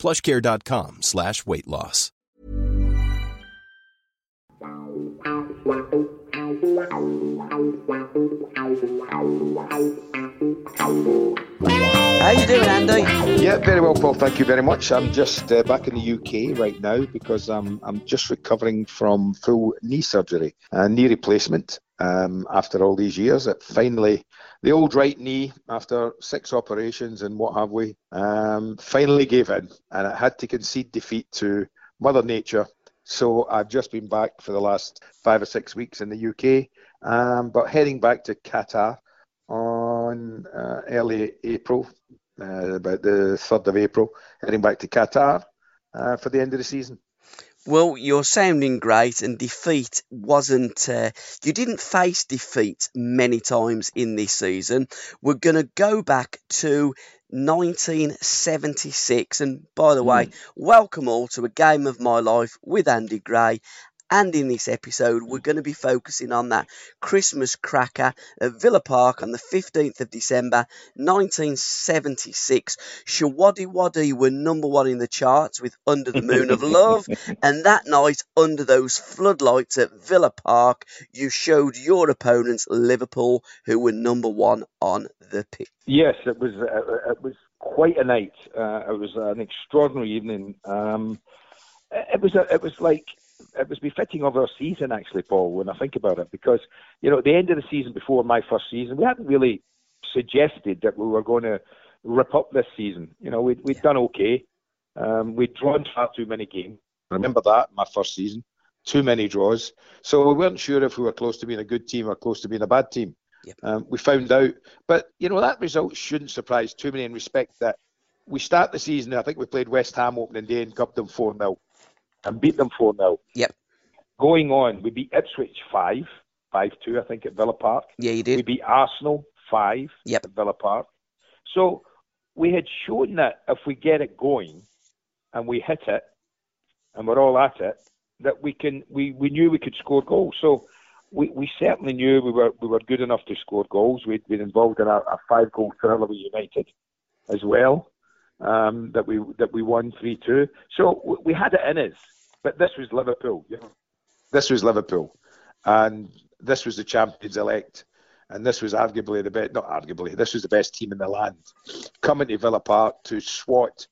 plushcare.com slash weight loss. How you doing, Andy? Yeah, very well, Paul. Thank you very much. I'm just uh, back in the UK right now because I'm I'm just recovering from full knee surgery, uh, knee replacement. Um, after all these years, it finally the old right knee, after six operations and what have we, um, finally gave in, and it had to concede defeat to Mother Nature. So I've just been back for the last five or six weeks in the UK, um, but heading back to Qatar on uh, early April, uh, about the 3rd of April, heading back to Qatar uh, for the end of the season. Well, you're sounding great, and defeat wasn't. Uh, you didn't face defeat many times in this season. We're going to go back to 1976. And by the way, welcome all to a game of my life with Andy Gray. And in this episode, we're going to be focusing on that Christmas cracker at Villa Park on the 15th of December 1976. Showaddywaddy were number one in the charts with Under the Moon of Love. and that night, under those floodlights at Villa Park, you showed your opponents, Liverpool, who were number one on the pitch. Yes, it was. Uh, it was quite a night. Uh, it was an extraordinary evening. Um, it was. A, it was like it was befitting of our season, actually, Paul, when I think about it, because you know at the end of the season before my first season, we hadn't really suggested that we were going to rip up this season. You know, we'd, we'd done okay. Um, we'd drawn far too many games. I remember that my first season, too many draws. So we weren't sure if we were close to being a good team or close to being a bad team. Yep. Um, we found out, but you know that result shouldn't surprise too many in respect that we start the season. I think we played West Ham opening day and cupped them four 0 and beat them 4 0. Yep. Going on, we beat Ipswich 5, 5 2, I think, at Villa Park. Yeah, you did. We beat Arsenal 5 Yep. at Villa Park. So we had shown that if we get it going and we hit it and we're all at it, that we can we, we knew we could score goals. So we, we certainly knew we were we were good enough to score goals. We'd been involved in a, a five goal thriller with United as well. Um, that we that we won three two. So we had it in us. But this was Liverpool. You know? This was Liverpool, and this was the champions elect, and this was arguably the best. Not arguably, this was the best team in the land. Coming to Villa Park to swat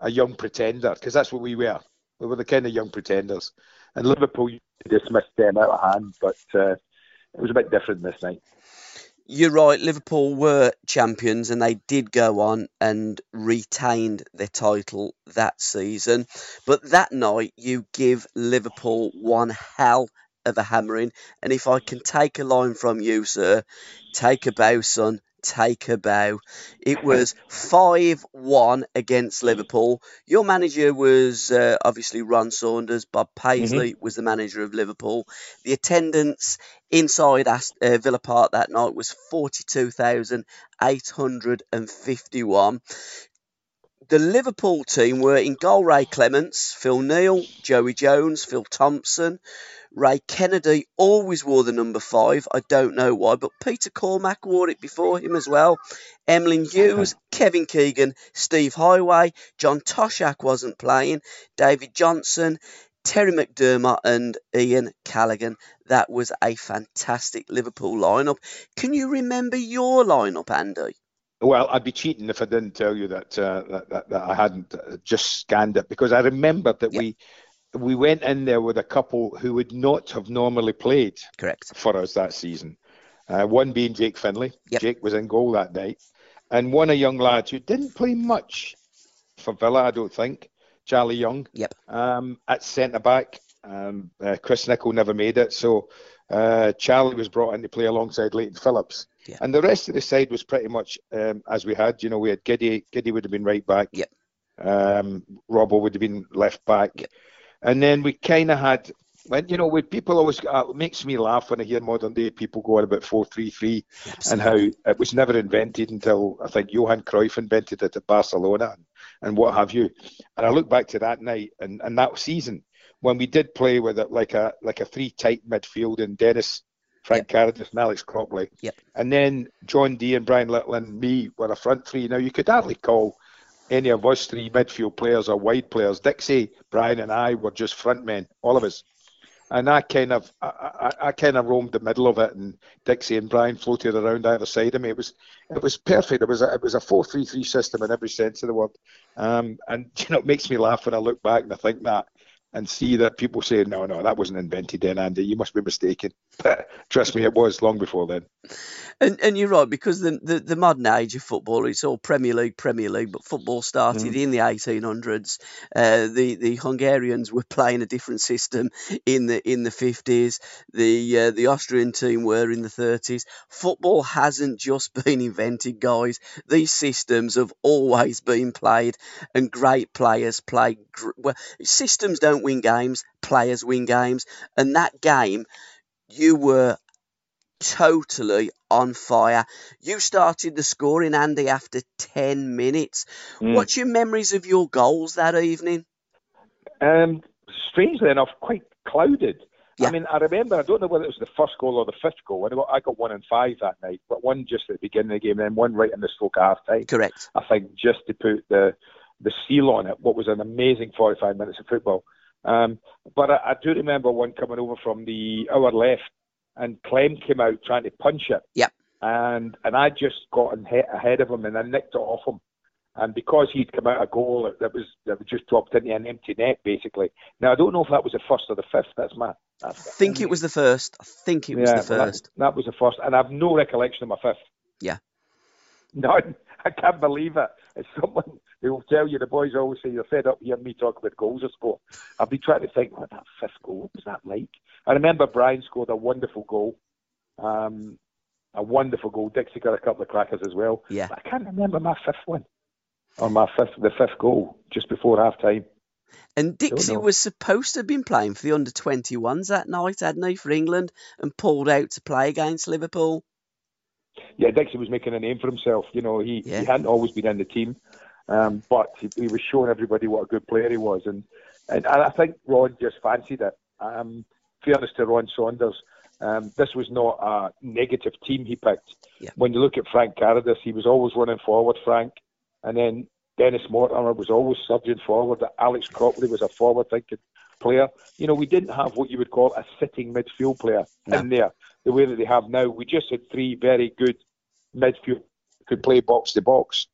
a young pretender, because that's what we were. We were the kind of young pretenders, and Liverpool dismissed them out of hand. But uh, it was a bit different this night. You're right. Liverpool were champions and they did go on and retained their title that season. But that night, you give Liverpool one hell of a hammering. And if I can take a line from you, sir, take a bow, son. Take a bow. It was 5 1 against Liverpool. Your manager was uh, obviously Ron Saunders. Bob Paisley was the manager of Liverpool. The attendance inside Ast- uh, Villa Park that night was 42,851. The Liverpool team were in goal Ray Clemence, Phil Neal, Joey Jones, Phil Thompson. Ray Kennedy always wore the number five. I don't know why, but Peter Cormack wore it before him as well. Emlyn Hughes, Kevin Keegan, Steve Heighway, John Toshack wasn't playing, David Johnson, Terry McDermott, and Ian Callaghan. That was a fantastic Liverpool lineup. Can you remember your lineup, Andy? Well, I'd be cheating if I didn't tell you that uh, that, that, that I hadn't uh, just scanned it because I remembered that Yep. we we went in there with a couple who would not have normally played Correct. for us that season. Uh, one being Jake Findlay. Yep. Jake was in goal that night, and one a young lad who didn't play much for Villa, I don't think. Charlie Young Yep. um, at centre back. Um, uh, Chris Nicholl never made it, so uh, Charlie was brought in to play alongside Leighton Phillips. Yeah. And the rest of the side was pretty much um, as we had. You know, we had Giddy. Giddy would have been right back. Yep. Um, Robbo would have been left back. Yep. And then we kind of had when you know when people always uh, it makes me laugh when I hear modern day people go on about four three three and how it was never invented until I think Johan Cruyff invented it at Barcelona and, and what have you. And I look back to that night and, and that season when we did play with it like a like a three tight midfield and Dennis Frank yep. Carrodus and Alex Cropley. Yep. And then John D and Brian Little and me were a front three. Now you could hardly call any of us three midfield players or wide players. Dixie, Brian, and I were just front men, all of us and I kind of I, I, I, kind of roamed the middle of it, and Dixie and Brian floated around either side of me. It was it was perfect. It was a, it was a four three three system in every sense of the word, um, and you know it makes me laugh when I look back and I think that and see that people say no no that wasn't invented then Andy you must be mistaken. But trust me, it was long before then. And and you're right because the, the, the modern age of football it's all Premier League, Premier League, but football started mm. in the 1800s. Uh, the the Hungarians were playing a different system in the in the 50s. The uh, the Austrian team were in the 30s. Football hasn't just been invented, guys. These systems have always been played, and great players play. Gr- well, systems don't win games; players win games, and that game you were totally on fire. You started the scoring, Andy, after 10 minutes. Mm. What's your memories of your goals that evening? Um, strangely enough, quite clouded. Yeah. I mean, I remember, I don't know whether it was the first goal or the fifth goal. I got, I got one and five that night, but one just at the beginning of the game, and then one right in the stroke of half time. Correct. I think just to put the the seal on it, what was an amazing 45 minutes of football. Um, but I, I do remember one coming over from the our left and Clem came out trying to punch it. Yep. And and I just got ahead of him and I nicked it off him. And because he'd come out a goal that was that was just dropped into an empty net, basically. Now I don't know if that was the first or the fifth. That's my. That's I think it was the first. I think it was yeah, the first. That, that, was the first, and I've no recollection of my fifth. Yeah. No, I can't believe it. Someone who will tell you the boys always say you're fed up hearing me talk about goals of sport. I've been trying to think what that fifth goal was that like. I remember Brian scored a wonderful goal. Um, a wonderful goal. Dixie got a couple of crackers as well. Yeah. But I can't remember my fifth one. Or my fifth the fifth goal just before half time. And Dixie was supposed to have been playing for the under 21s that night, hadn't he, for England, and pulled out to play against Liverpool yeah, Dixie was making a name for himself. You know, he, yeah. he hadn't always been in the team, um, but he, he, was showing everybody what a good player he was, and and, and I think Ron just fancied it. Um, fairness to Ron Saunders, um, this was not a negative team he picked. Yeah. When you look at Frank Carrodus, he was always running forward, Frank, and then Dennis Mortimer was always surging forward. Alex Cropley was a forward-thinking player. You know, we didn't have what you would call a sitting midfield player no. in there the way that they have now. We just had three very good midfield could play box to box,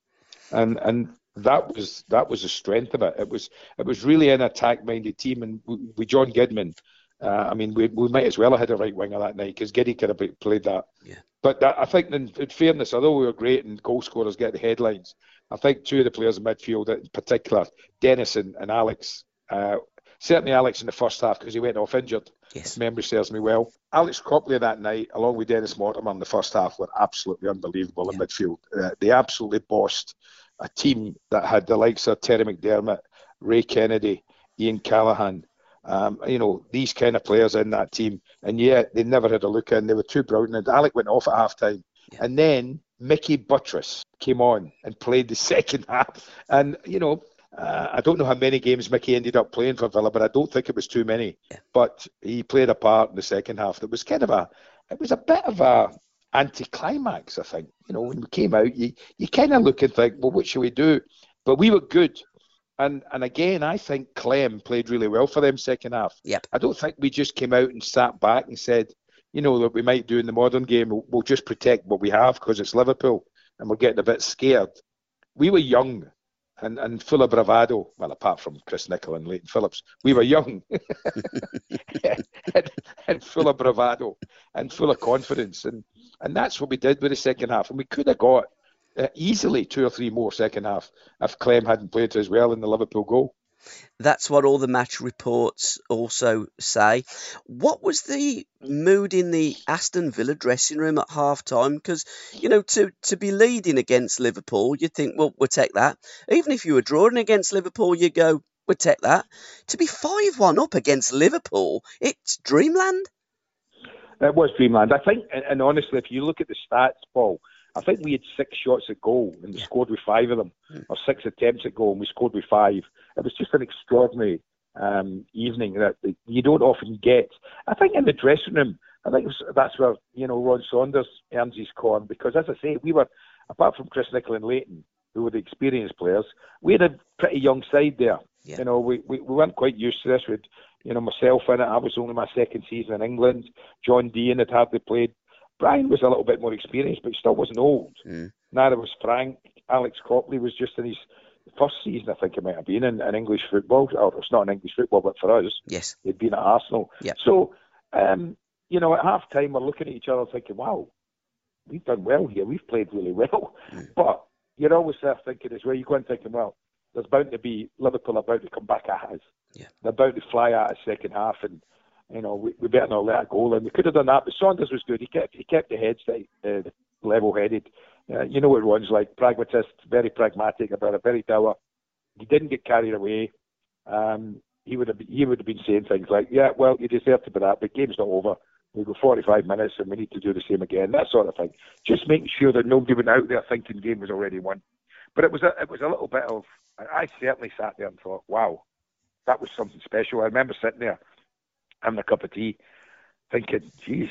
and and that was that was the strength of it. It was it was really an attack minded team, and with John Gidman. Uh, I mean, we, we might as well have had a right winger that night because Giddy could have played that. Yeah. But that, I think, in, in, fairness, although we were great and goal scorers get the headlines, I think two of the players in midfield, in particular, Dennis and, and Alex, uh, certainly Alex in the first half because he went off injured. Yes. memory serves me well. Alex Cropley that night, along with Dennis Mortimer in the first half, were absolutely unbelievable yeah. in midfield. Uh, they absolutely bossed a team that had the likes of Terry McDermott, Ray Kennedy, Ian Callaghan. Um, you know, these kind of players in that team. And yet they never had a look in. They were too brilliant. And Alec went off at half time. Yeah. And then Mickey Buttress came on and played the second half. And, you know, uh, I don't know how many games Mickey ended up playing for Villa, but I don't think it was too many. Yeah. But he played a part in the second half. It was kind of a, it was a bit of a anticlimax. I think you know when we came out, you you kind of look and think, well, what should we do? But we were good, and and again, I think Clem played really well for them second half. Yep. I don't think we just came out and sat back and said, you know, that we might do in the modern game. We'll, we'll just protect what we have because it's Liverpool, and we're getting a bit scared. We were young and, and full of bravado. Well, apart from Chris Nicholl and Leighton Phillips, we were young and, and, full of bravado and full of confidence. And, and that's what we did with the second half. And we could have got uh, easily two or three more second half if Clem hadn't played as well in the Liverpool goal. That's what all the match reports also say. What was the mood in the Aston Villa dressing room at half time? Because, you know, to, to be leading against Liverpool, you'd think, well, we'll take that. Even if you were drawing against Liverpool, you go, would take that. To be 5 1 up against Liverpool, it's dreamland. It was dreamland. I think, and honestly, if you look at the stats, Paul, I think we had six shots at goal and we yeah. scored with five of them, mm. or six attempts at goal and we scored with five. It was just an extraordinary um, evening that you don't often get. I think in the dressing room, I think that's where you know Ron Saunders earns his corn because, as I say, we were apart from Chris Nicholl and Leighton, who were the experienced players, we had a pretty young side there. Yeah. You know, we, we, we weren't quite used to this. With you know myself in it, I was only my second season in England. John Deehan had hardly played. Brian was a little bit more experienced, but he still wasn't old. Mm. Neither was Frank. Alex Cropley was just in his first season, I think it might have been in, in English football. Or it's not in English football, but for us, yes, he'd been at Arsenal. Yep. So, um, you know, at half time, we're looking at each other thinking, wow, we've done well here. We've played really well. Mm. But you're always there thinking as well. You go in thinking, well, there's bound to be Liverpool about to come back at us. Yeah. They're about to fly out a second half, and you know we, we better not let it go. And we could have done that, but Saunders was good. He kept he kept the heads uh, level-headed. Uh, you know what runs like pragmatist, very pragmatic about it, very dour. He didn't get carried away. Um, he would have he would have been saying things like, "Yeah, well, you deserve to be that, but game's not over. We go 45 minutes and we need to do the same again." That sort of thing. Just making sure that nobody went out there thinking game was already won. But it was a it was a little bit of. I certainly sat there and thought, "Wow, that was something special." I remember sitting there having a cup of tea, thinking, "Geez,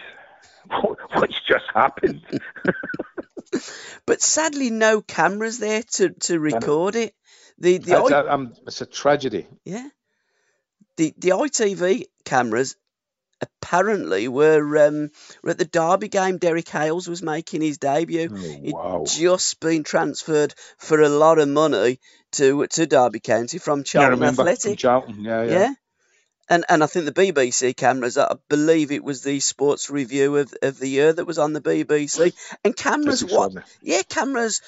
what's just happened?" but sadly, no cameras there to, to record it. The the it's, I, a, it's a tragedy. Yeah. The the ITV cameras apparently were um, were at the Derby game. Derek Hales was making his debut. Oh, wow. He'd just been transferred for a lot of money to to Derby County from Charlton yeah, Athletic. From Charlton, yeah, yeah. yeah? And and I think the BBC cameras, I believe it was the sports review of, of the year that was on the BBC. And cameras, what? Yeah, cameras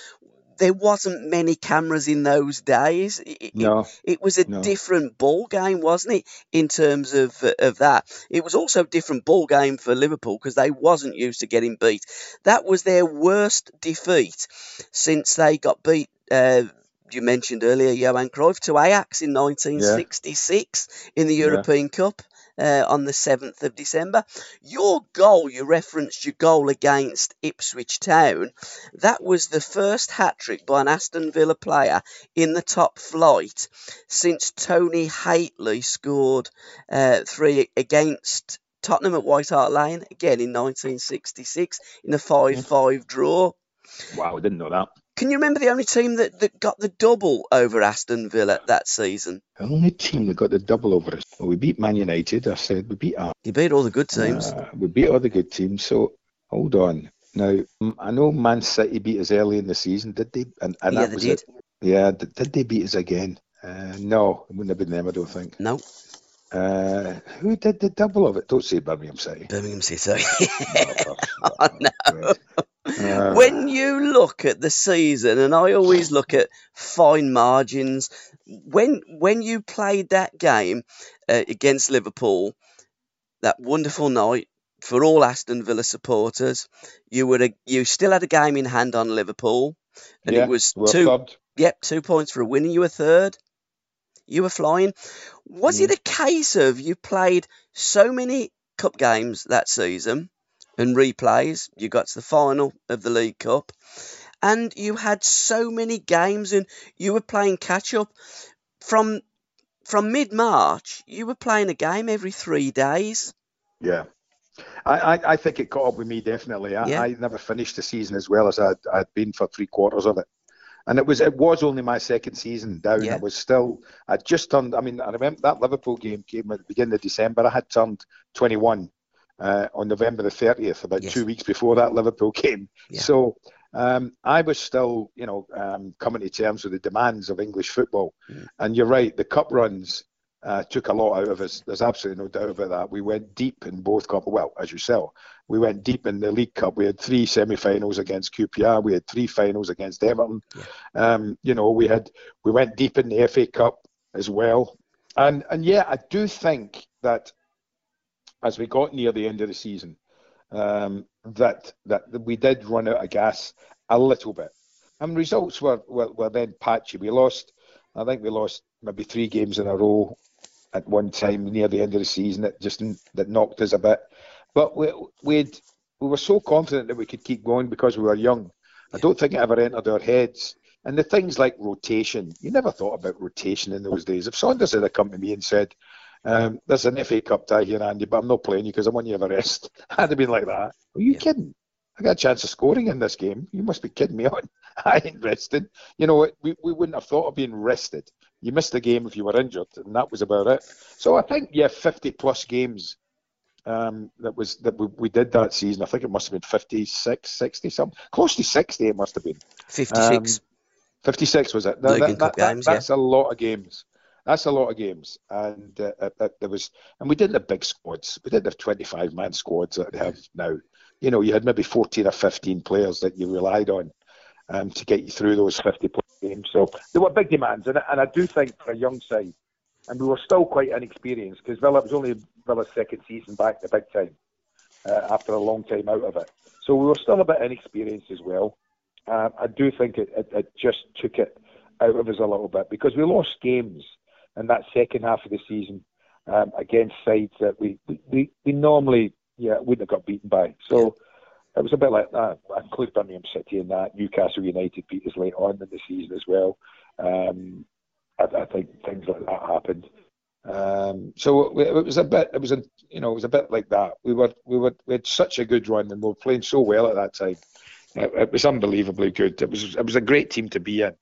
there wasn't many cameras in those days. It, no, it, it was a no. different ball game, wasn't it? In terms of of that, it was also a different ball game for Liverpool because they wasn't used to getting beat. That was their worst defeat since they got beat. Uh, you mentioned earlier Johan Cruyff to Ajax in 1966 yeah. in the European yeah. Cup uh, on the 7th of December. Your goal, you referenced your goal against Ipswich Town. That was the first hat trick by an Aston Villa player in the top flight since Tony Hateley scored uh, three against Tottenham at White Hart Lane again in 1966 in a 5 5 draw. Wow, I didn't know that. Can you remember the only team that, that got the double over Aston Villa that season? The only team that got the double over us. Well, we beat Man United. I said we beat. Arsenal. You beat all the good teams. Uh, we beat all the good teams. So hold on. Now I know Man City beat us early in the season. Did they? And, and yeah, they did. It. Yeah. Did, did they beat us again? Uh, no, it wouldn't have been them. I don't think. No. Uh, who did the double of it? Don't say Birmingham City. Birmingham City. oh, no. Uh, when you look at the season, and I always look at fine margins, when when you played that game uh, against Liverpool, that wonderful night for all Aston Villa supporters, you were a, you still had a game in hand on Liverpool, and yeah, it was two. Clubbed. Yep, two points for a win. and You were third. You were flying. Was mm. it a case of you played so many cup games that season? And replays. You got to the final of the League Cup, and you had so many games, and you were playing catch up from from mid March. You were playing a game every three days. Yeah. I, I, I think it caught up with me definitely. I, yeah. I never finished the season as well as I'd, I'd been for three quarters of it and it was it was only my second season down. Yeah. I was still I just turned. I mean, I remember that Liverpool game came at the beginning of December. I had turned 21, uh, on November the 30th, about yes. two weeks before that Liverpool game. Yeah. So um, I was still, you know, um, coming to terms with the demands of English football. Mm. And you're right, the cup runs uh, took a lot out of us. There's absolutely no doubt about that. We went deep in both cup. Well, as you saw, we went deep in the League Cup. We had three semi-finals against QPR. We had three finals against Everton. Yeah. Um, you know, we had we went deep in the FA Cup as well. And and yeah, I do think that as we got near the end of the season um, that that we did run out of gas a little bit. And results were, were, were then patchy. We lost, I think we lost maybe three games in a row at one time near the end of the season that just that knocked us a bit. But we we we were so confident that we could keep going because we were young. I don't think it ever entered our heads. And the things like rotation, you never thought about rotation in those days. If Saunders had come to me and said, um, "There's an FA Cup tie here, Andy, but I'm not playing you because I want you to have a rest," I'd have been like that. Are you yeah. kidding? I got a chance of scoring in this game. You must be kidding me on. I ain't resting. You know, we, we wouldn't have thought of being rested. You missed the game if you were injured, and that was about it. So I think, yeah, 50 plus games um, that was that we, we did that season. I think it must have been 56, 60 something. Close to 60 it must have been. 56. Um, 56 was it? That, that, that, games, that's yeah. a lot of games. That's a lot of games, and uh, uh, uh, there was, and we didn't have big squads. We didn't have 25 man squads that we have now you know, you had maybe 14 or 15 players that you relied on um, to get you through those 50 games. So there were big demands, and, and I do think for a young side, and we were still quite inexperienced because Villa was only Villa's second season back the big time uh, after a long time out of it. So we were still a bit inexperienced as well. Um, I do think it, it, it just took it out of us a little bit because we lost games in that second half of the season um, against sides that we, we, we normally yeah, wouldn't have got beaten by. So it was a bit like that. I include Birmingham City in that. Newcastle United beat us late on in the season as well. Um, I, I, think things like that happened. Um, so it, it was a bit. It was a you know it was a bit like that. We were we were we had such a good run and we were playing so well at that time. It, it was unbelievably good. It was it was a great team to be in.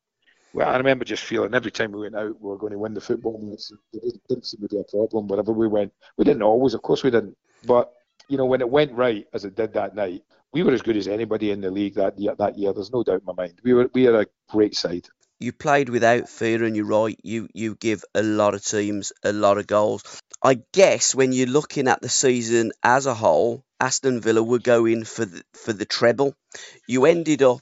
Well, I remember just feeling every time we went out, we were going to win the football match. It didn't seem to be a problem wherever we went. We didn't always, of course, we didn't. But you know, when it went right as it did that night, we were as good as anybody in the league that year. That year, there's no doubt in my mind. We were we are a great side. You played without fear, and you're right. You you give a lot of teams a lot of goals. I guess when you're looking at the season as a whole, Aston Villa were going for the, for the treble. You ended up.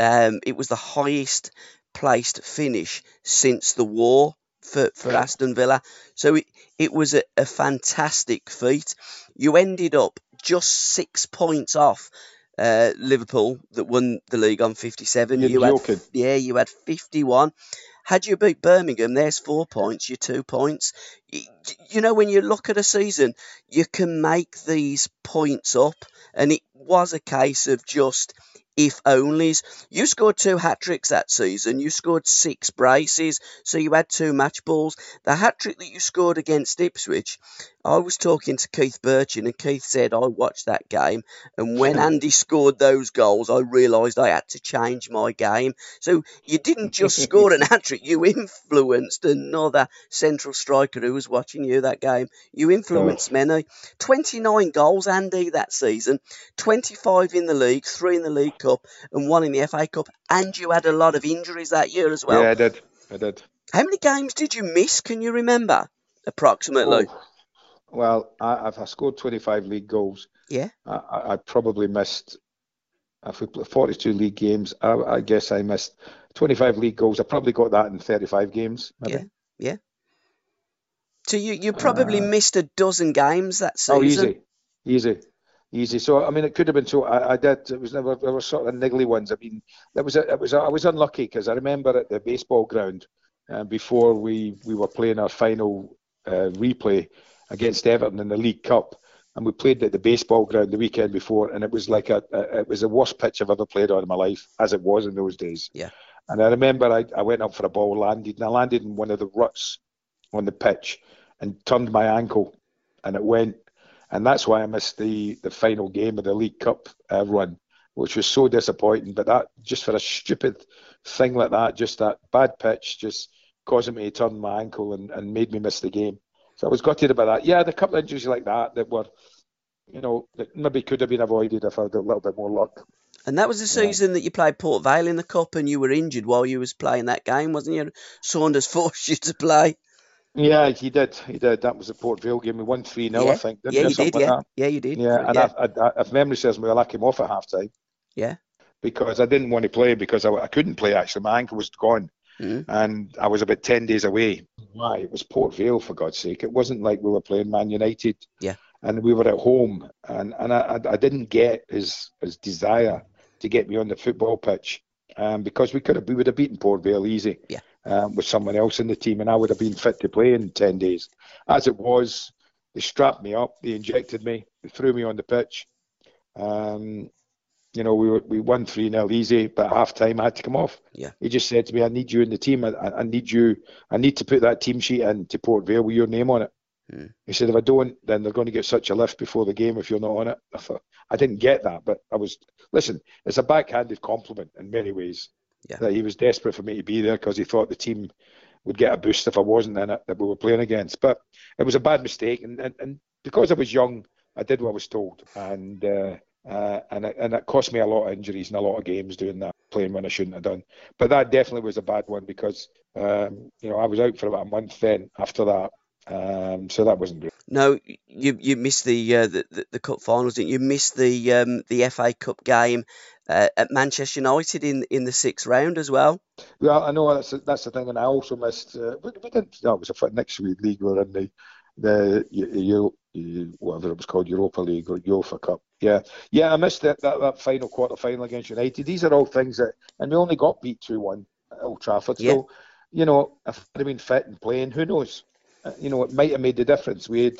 Um, it was the highest placed finish since the war for, for Aston Villa. So it, it was a, a fantastic feat. You ended up just six points off uh, Liverpool that won the league on 57. You're you joking. had, yeah, you had 51. Had you beat Birmingham, there's four points, you're two points. You, know, when you look at a season, you can make these points up, and it was a case of just if onlys. You scored two hat tricks that season. You scored six braces, so you had two match balls. The hat trick that you scored against Ipswich, I was talking to Keith Bertschin, and Keith said, I watched that game, and when Andy scored those goals, I realised I had to change my game. So you didn't just score an hat trick, you influenced another central striker who was watching you that game. You influenced oh. many. 29 goals, Andy, that season, 25 in the league, three in the League Cup, and one in the FA Cup, and you had a lot of injuries that year as well. Yeah, I did. I did. How many games did you miss? Can you remember approximately? Oh. Well, I, if I scored 25 league goals, yeah, I, I probably missed. If we played 42 league games, I, I, guess I missed 25 league goals. I probably got that in 35 games. Maybe. Yeah, yeah. So you you probably uh, missed a dozen games that season. Oh, easy, easy, easy. So I mean, it could have been so. I, I did. It was never. There were sort of niggly ones. I mean, that was it was. I was unlucky because I remember at the baseball ground uh, before we we were playing our final uh, replay against Everton in the League Cup, and we played at the baseball ground the weekend before, and it was like a, a it was the worst pitch I've ever played on in my life, as it was in those days. Yeah. And I remember I, I went up for a ball, landed, and I landed in one of the ruts on the pitch, and turned my ankle, and it went, and that's why I missed the the final game of the League Cup uh, run, which was so disappointing. But that just for a stupid thing like that, just that bad pitch, just causing me to turn my ankle and, and made me miss the game. So I was gutted about that. Yeah, the couple of injuries like that that were, you know, that maybe could have been avoided if I had a little bit more luck. And that was the season yeah. that you played Port Vale in the cup, and you were injured while you was playing that game, wasn't you? Saunders forced you to play. Yeah, he did. He did. That was the Port Vale game. We won three 0 yeah. I think. yeah, you did. Like yeah, that. yeah, you did. Yeah, and yeah. I, I, I, if memory serves me, I came off at half time. Yeah. Because I didn't want to play because I, I couldn't play. Actually, my ankle was gone. Mm-hmm. And I was about 10 days away. Why? It was Port Vale, for God's sake. It wasn't like we were playing Man United. Yeah. And we were at home. And, and I, I didn't get his, his desire to get me on the football pitch um, because we could have we would have beaten Port Vale easy. Yeah. um, with someone else in the team, and I would have been fit to play in 10 days. As it was, they strapped me up, they injected me, they threw me on the pitch. Um, you know, we were, we won 3 0 easy, but at half time I had to come off. Yeah. He just said to me, I need you in the team. I, I need you, I need to put that team sheet in to Port Vale with your name on it. Hmm. He said, if I don't, then they're going to get such a lift before the game if you're not on it. I thought, I didn't get that, but I was, listen, it's a backhanded compliment in many ways Yeah. that he was desperate for me to be there because he thought the team would get a boost if I wasn't in it that we were playing against. But it was a bad mistake, and, and, and because I was young, I did what I was told, and uh, uh, and it, and it cost me a lot of injuries and a lot of games doing that, playing when I shouldn't have done. But that definitely was a bad one because um, you know I was out for about a month then after that, um, so that wasn't good. No, you you missed the uh, the, the the cup finals, didn't you? You missed the um, the FA Cup game uh, at Manchester United in in the sixth round as well. Well, I know that's that's the thing, and I also missed. Uh, we, we didn't. No, it was a next week league. We were in the the you, you, whatever it was called Europa League or UEFA Cup. Yeah, yeah, I missed that that, that final quarter final against United. These are all things that, and we only got beat two one at Old Trafford. Yeah. So, you know, if I'd have been fit and playing, who knows? You know, it might have made the difference. We had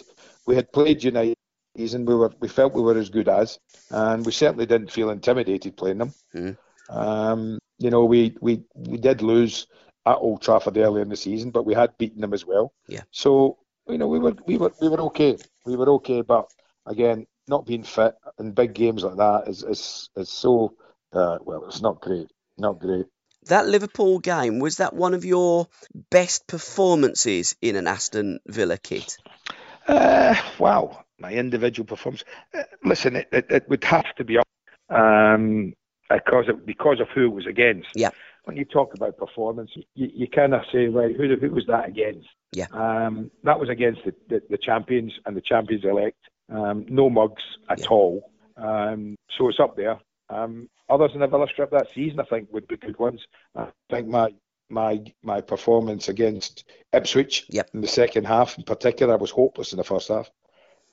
we had played United. And we were we felt we were as good as, and we certainly didn't feel intimidated playing them. Mhm. Um, you know, we, we we did lose at Old Trafford earlier in the season, but we had beaten them as well. Yeah. So you know, we were we were we were okay. We were okay, but again, not being fit in big games like that is is is so uh, well. It's not great. Not great. That Liverpool game was that one of your best performances in an Aston Villa kit? Uh, wow, my individual performance. Uh, listen, it, it, it would have to be up um, because of, because of who it was against. Yeah. When you talk about performance, you, you kind of say, right, who, who was that against? Yeah. Um, that was against the, the, the champions and the champions elect. Um, no mugs at Yeah. all. Um, so it's up there. Um, others in the Villa strip that season, I think, would be good ones. I think my my my performance against Ipswich Yep. in the second half, in particular, I was hopeless in the first half.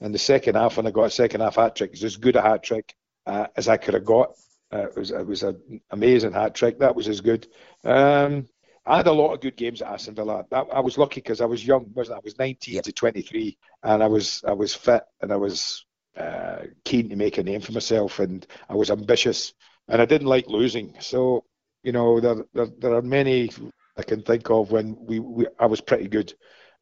In the second half, when I got a second half hat trick, it was as good a hat trick uh, as I could have got. Uh, it was it was an amazing hat trick. That was as good. Um, I had a lot of good games at Aston Villa. That, I was lucky because I was young, wasn't I? I was 19 Yep. to 23, and I was I was fit and I was uh, keen to make a name for myself, and I was ambitious, and I didn't like losing. So you know, there there, there are many I can think of when we, we I was pretty good,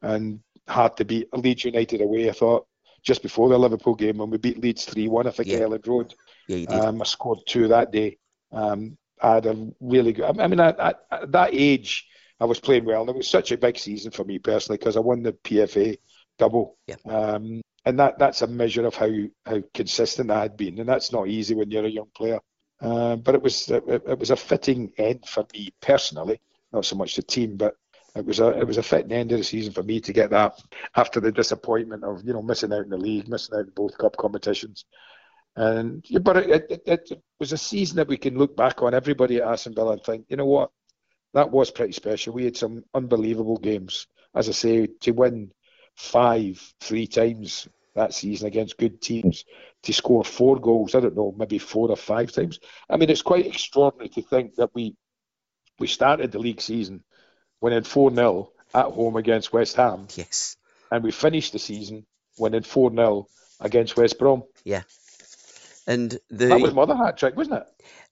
and hard to beat Leeds United away. I thought just before the Liverpool game when we beat Leeds 3-1, I think Yeah. at Elland Road. Yeah, you did. Um, I scored two that day. Um, I had a really good. I mean, at, at, at that age, I was playing well, and it was such a big season for me personally because I won the PFA double. Yeah. Um, and that that's a measure of how how consistent I had been, and that's not easy when you're a young player. Uh, but it was it, it was a fitting end for me personally, not so much the team, but it was a it was a fitting end of the season for me to get that after the disappointment of you know missing out in the league, missing out in both cup competitions. And yeah, but it, it, it was a season that we can look back on, everybody at Aston Villa, and think, you know what, that was pretty special. We had some unbelievable games. As I say, to win five three times that season against good teams, to score four goals, I don't know, maybe four or five times. I mean, it's quite extraordinary to think that we we started the league season winning 4 0 at home against West Ham, yes. and we finished the season winning 4 0 against West Brom. Yeah. And the That was my other hat trick, wasn't it?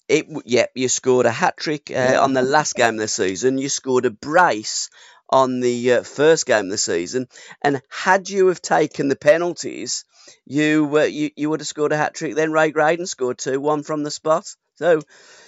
It yeah, you scored a hat trick uh, on the last game of the season. You scored a brace on the uh, first game of the season, and had you have taken the penalties, you uh, you you would have scored a hat trick. Then Ray Graydon scored two, one from the spot. So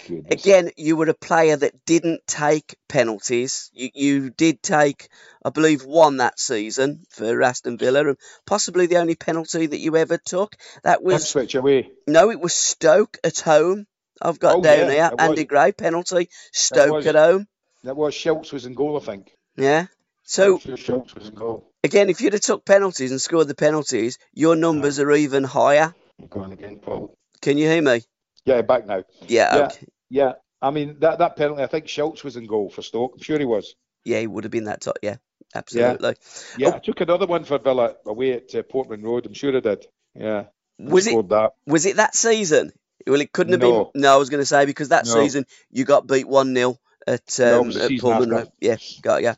Goodness. again, you were a player that didn't take penalties. You you did take, I believe, one that season for Aston Villa, and possibly the only penalty that you ever took. That was Ipswich away. no, it was Stoke at home. I've got Oh, down yeah, here. it was. Andy Gray penalty. Stoke at home. That was Shilts was in goal, I think. Yeah. So I'm sure Shilts was in goal. again, if you'd have took penalties and scored the penalties, your numbers are even higher. Going again, Paul. Can you hear me? Yeah, back now. Yeah. Yeah. Okay. Yeah, I mean that that penalty. I think Shilts was in goal for Stoke. I'm sure he was. Yeah, he would have been that top. Yeah. Absolutely. Yeah, Oh. I took another one for Villa away at uh, Portman Road. I'm sure I did. Yeah, Was it scored that? was it that season? Well, it couldn't have No. been. No, I was going to say because that No. season you got beat one 0 at, No, um, a at Portman. Road. Yeah, got ya.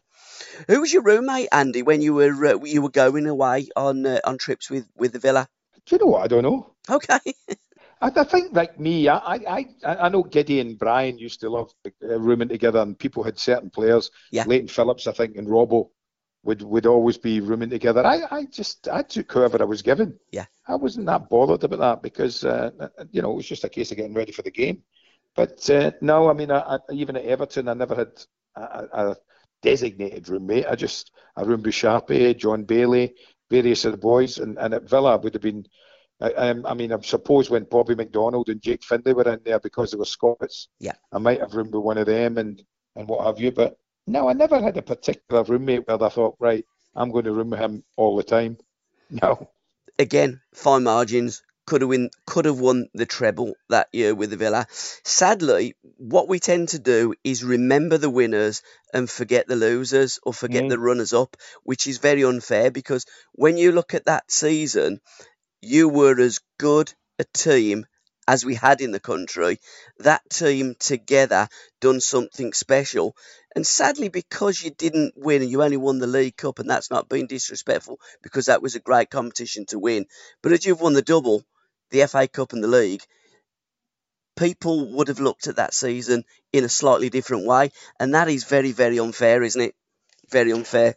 Who was your roommate, Andy, when you were uh, you were going away on uh, on trips with, with the Villa? Do you know what? I don't know. Okay. I, I think like me, I, I, I I know Giddy and Brian used to love uh, rooming together, and people had certain players. Yeah. Leighton Phillips, I think, and Robbo would would always be rooming together. I, I just I took whoever I was given. Yeah. I wasn't that bothered about that because uh, you know it was just a case of getting ready for the game. But uh, no, I mean, I, I, even at Everton, I never had a a designated roommate. I just I roomed with Sharpie, John Bailey, various of the boys, and, and at Villa I would have been. I, I mean, I suppose when Bobby McDonald and Jake Findlay were in there because they were Scots, Yeah. I might have roomed with one of them and, and what have you. But no, I never had a particular roommate where I thought, right, I'm going to room with him all the time. No. Again, fine margins. Could have win, could have won the treble that year with the Villa. Sadly, what we tend to do is remember the winners and forget the losers or forget Mm. the runners up, which is very unfair because when you look at that season, you were as good a team as we had in the country. That team together done something special. And sadly, because you didn't win and you only won the League Cup, and that's not being disrespectful because that was a great competition to win. But as you've won the double, the FA Cup and the league, people would have looked at that season in a slightly different way. And that is very, very unfair, isn't it? Very unfair.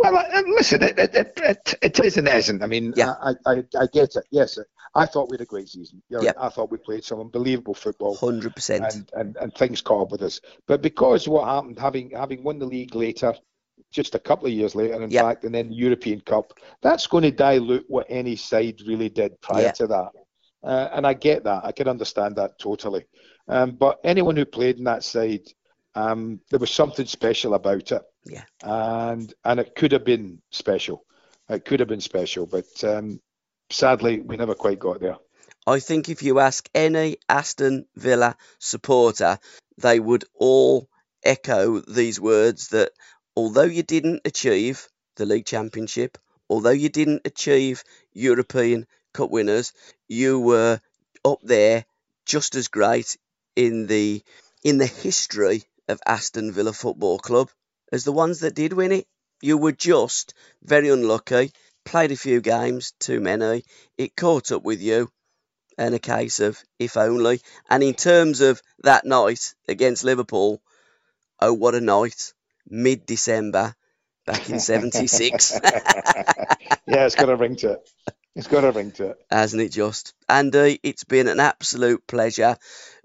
Well, uh, listen, it, it, it, it, is and isn't. I mean, Yeah. I, I, I get it. Yes, I thought we had a great season. You know, Yep. I thought we played some unbelievable football. 100%. and, and, and things caught up with us. But because what happened, having having won the league later, just a couple of years later, in Yep. fact, and then the European Cup, that's going to dilute what any side really did prior Yeah. to that. Uh, and I get that. I can understand that totally. Um, but anyone who played in that side, um, there was something special about it. Yeah. And and it could have been special. It could have been special, but um, sadly, we never quite got there. I think if you ask any Aston Villa supporter, they would all echo these words that although you didn't achieve the league championship, although you didn't achieve European Cup winners, you were up there just as great in the in the history of Aston Villa Football Club as the ones that did win it. You were just very unlucky, played a few games, too many. It caught up with you and a case of if only. And in terms of that night against Liverpool, oh, what a night. Mid December back in 76, yeah, it's got a ring to it. It's got a ring to it. hasn't it just? Andy, uh, it's been an absolute pleasure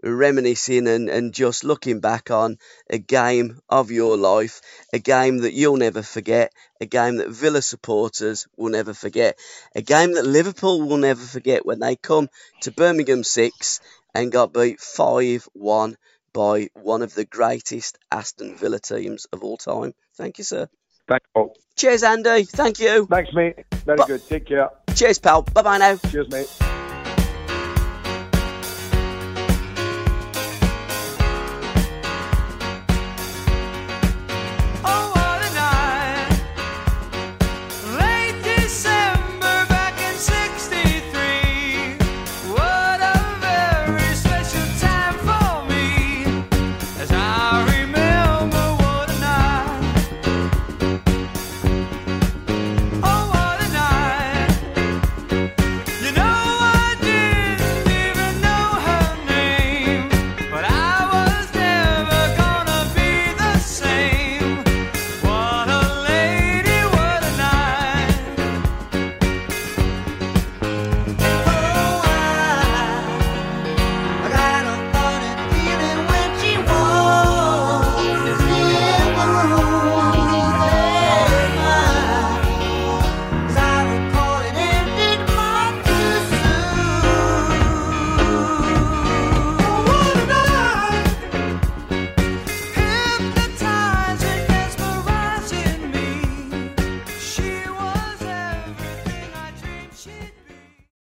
reminiscing and, and just looking back on a game of your life, a game that you'll never forget, a game that Villa supporters will never forget, a game that Liverpool will never forget when they come to Birmingham 6 and got beat 5 1 by one of the greatest Aston Villa teams of all time. Thank you, sir. Thanks, Paul. Cheers, Andy. Thank you. Thanks, mate. Very But- good. Take care. Cheers, pal. Bye bye now. Cheers, mate.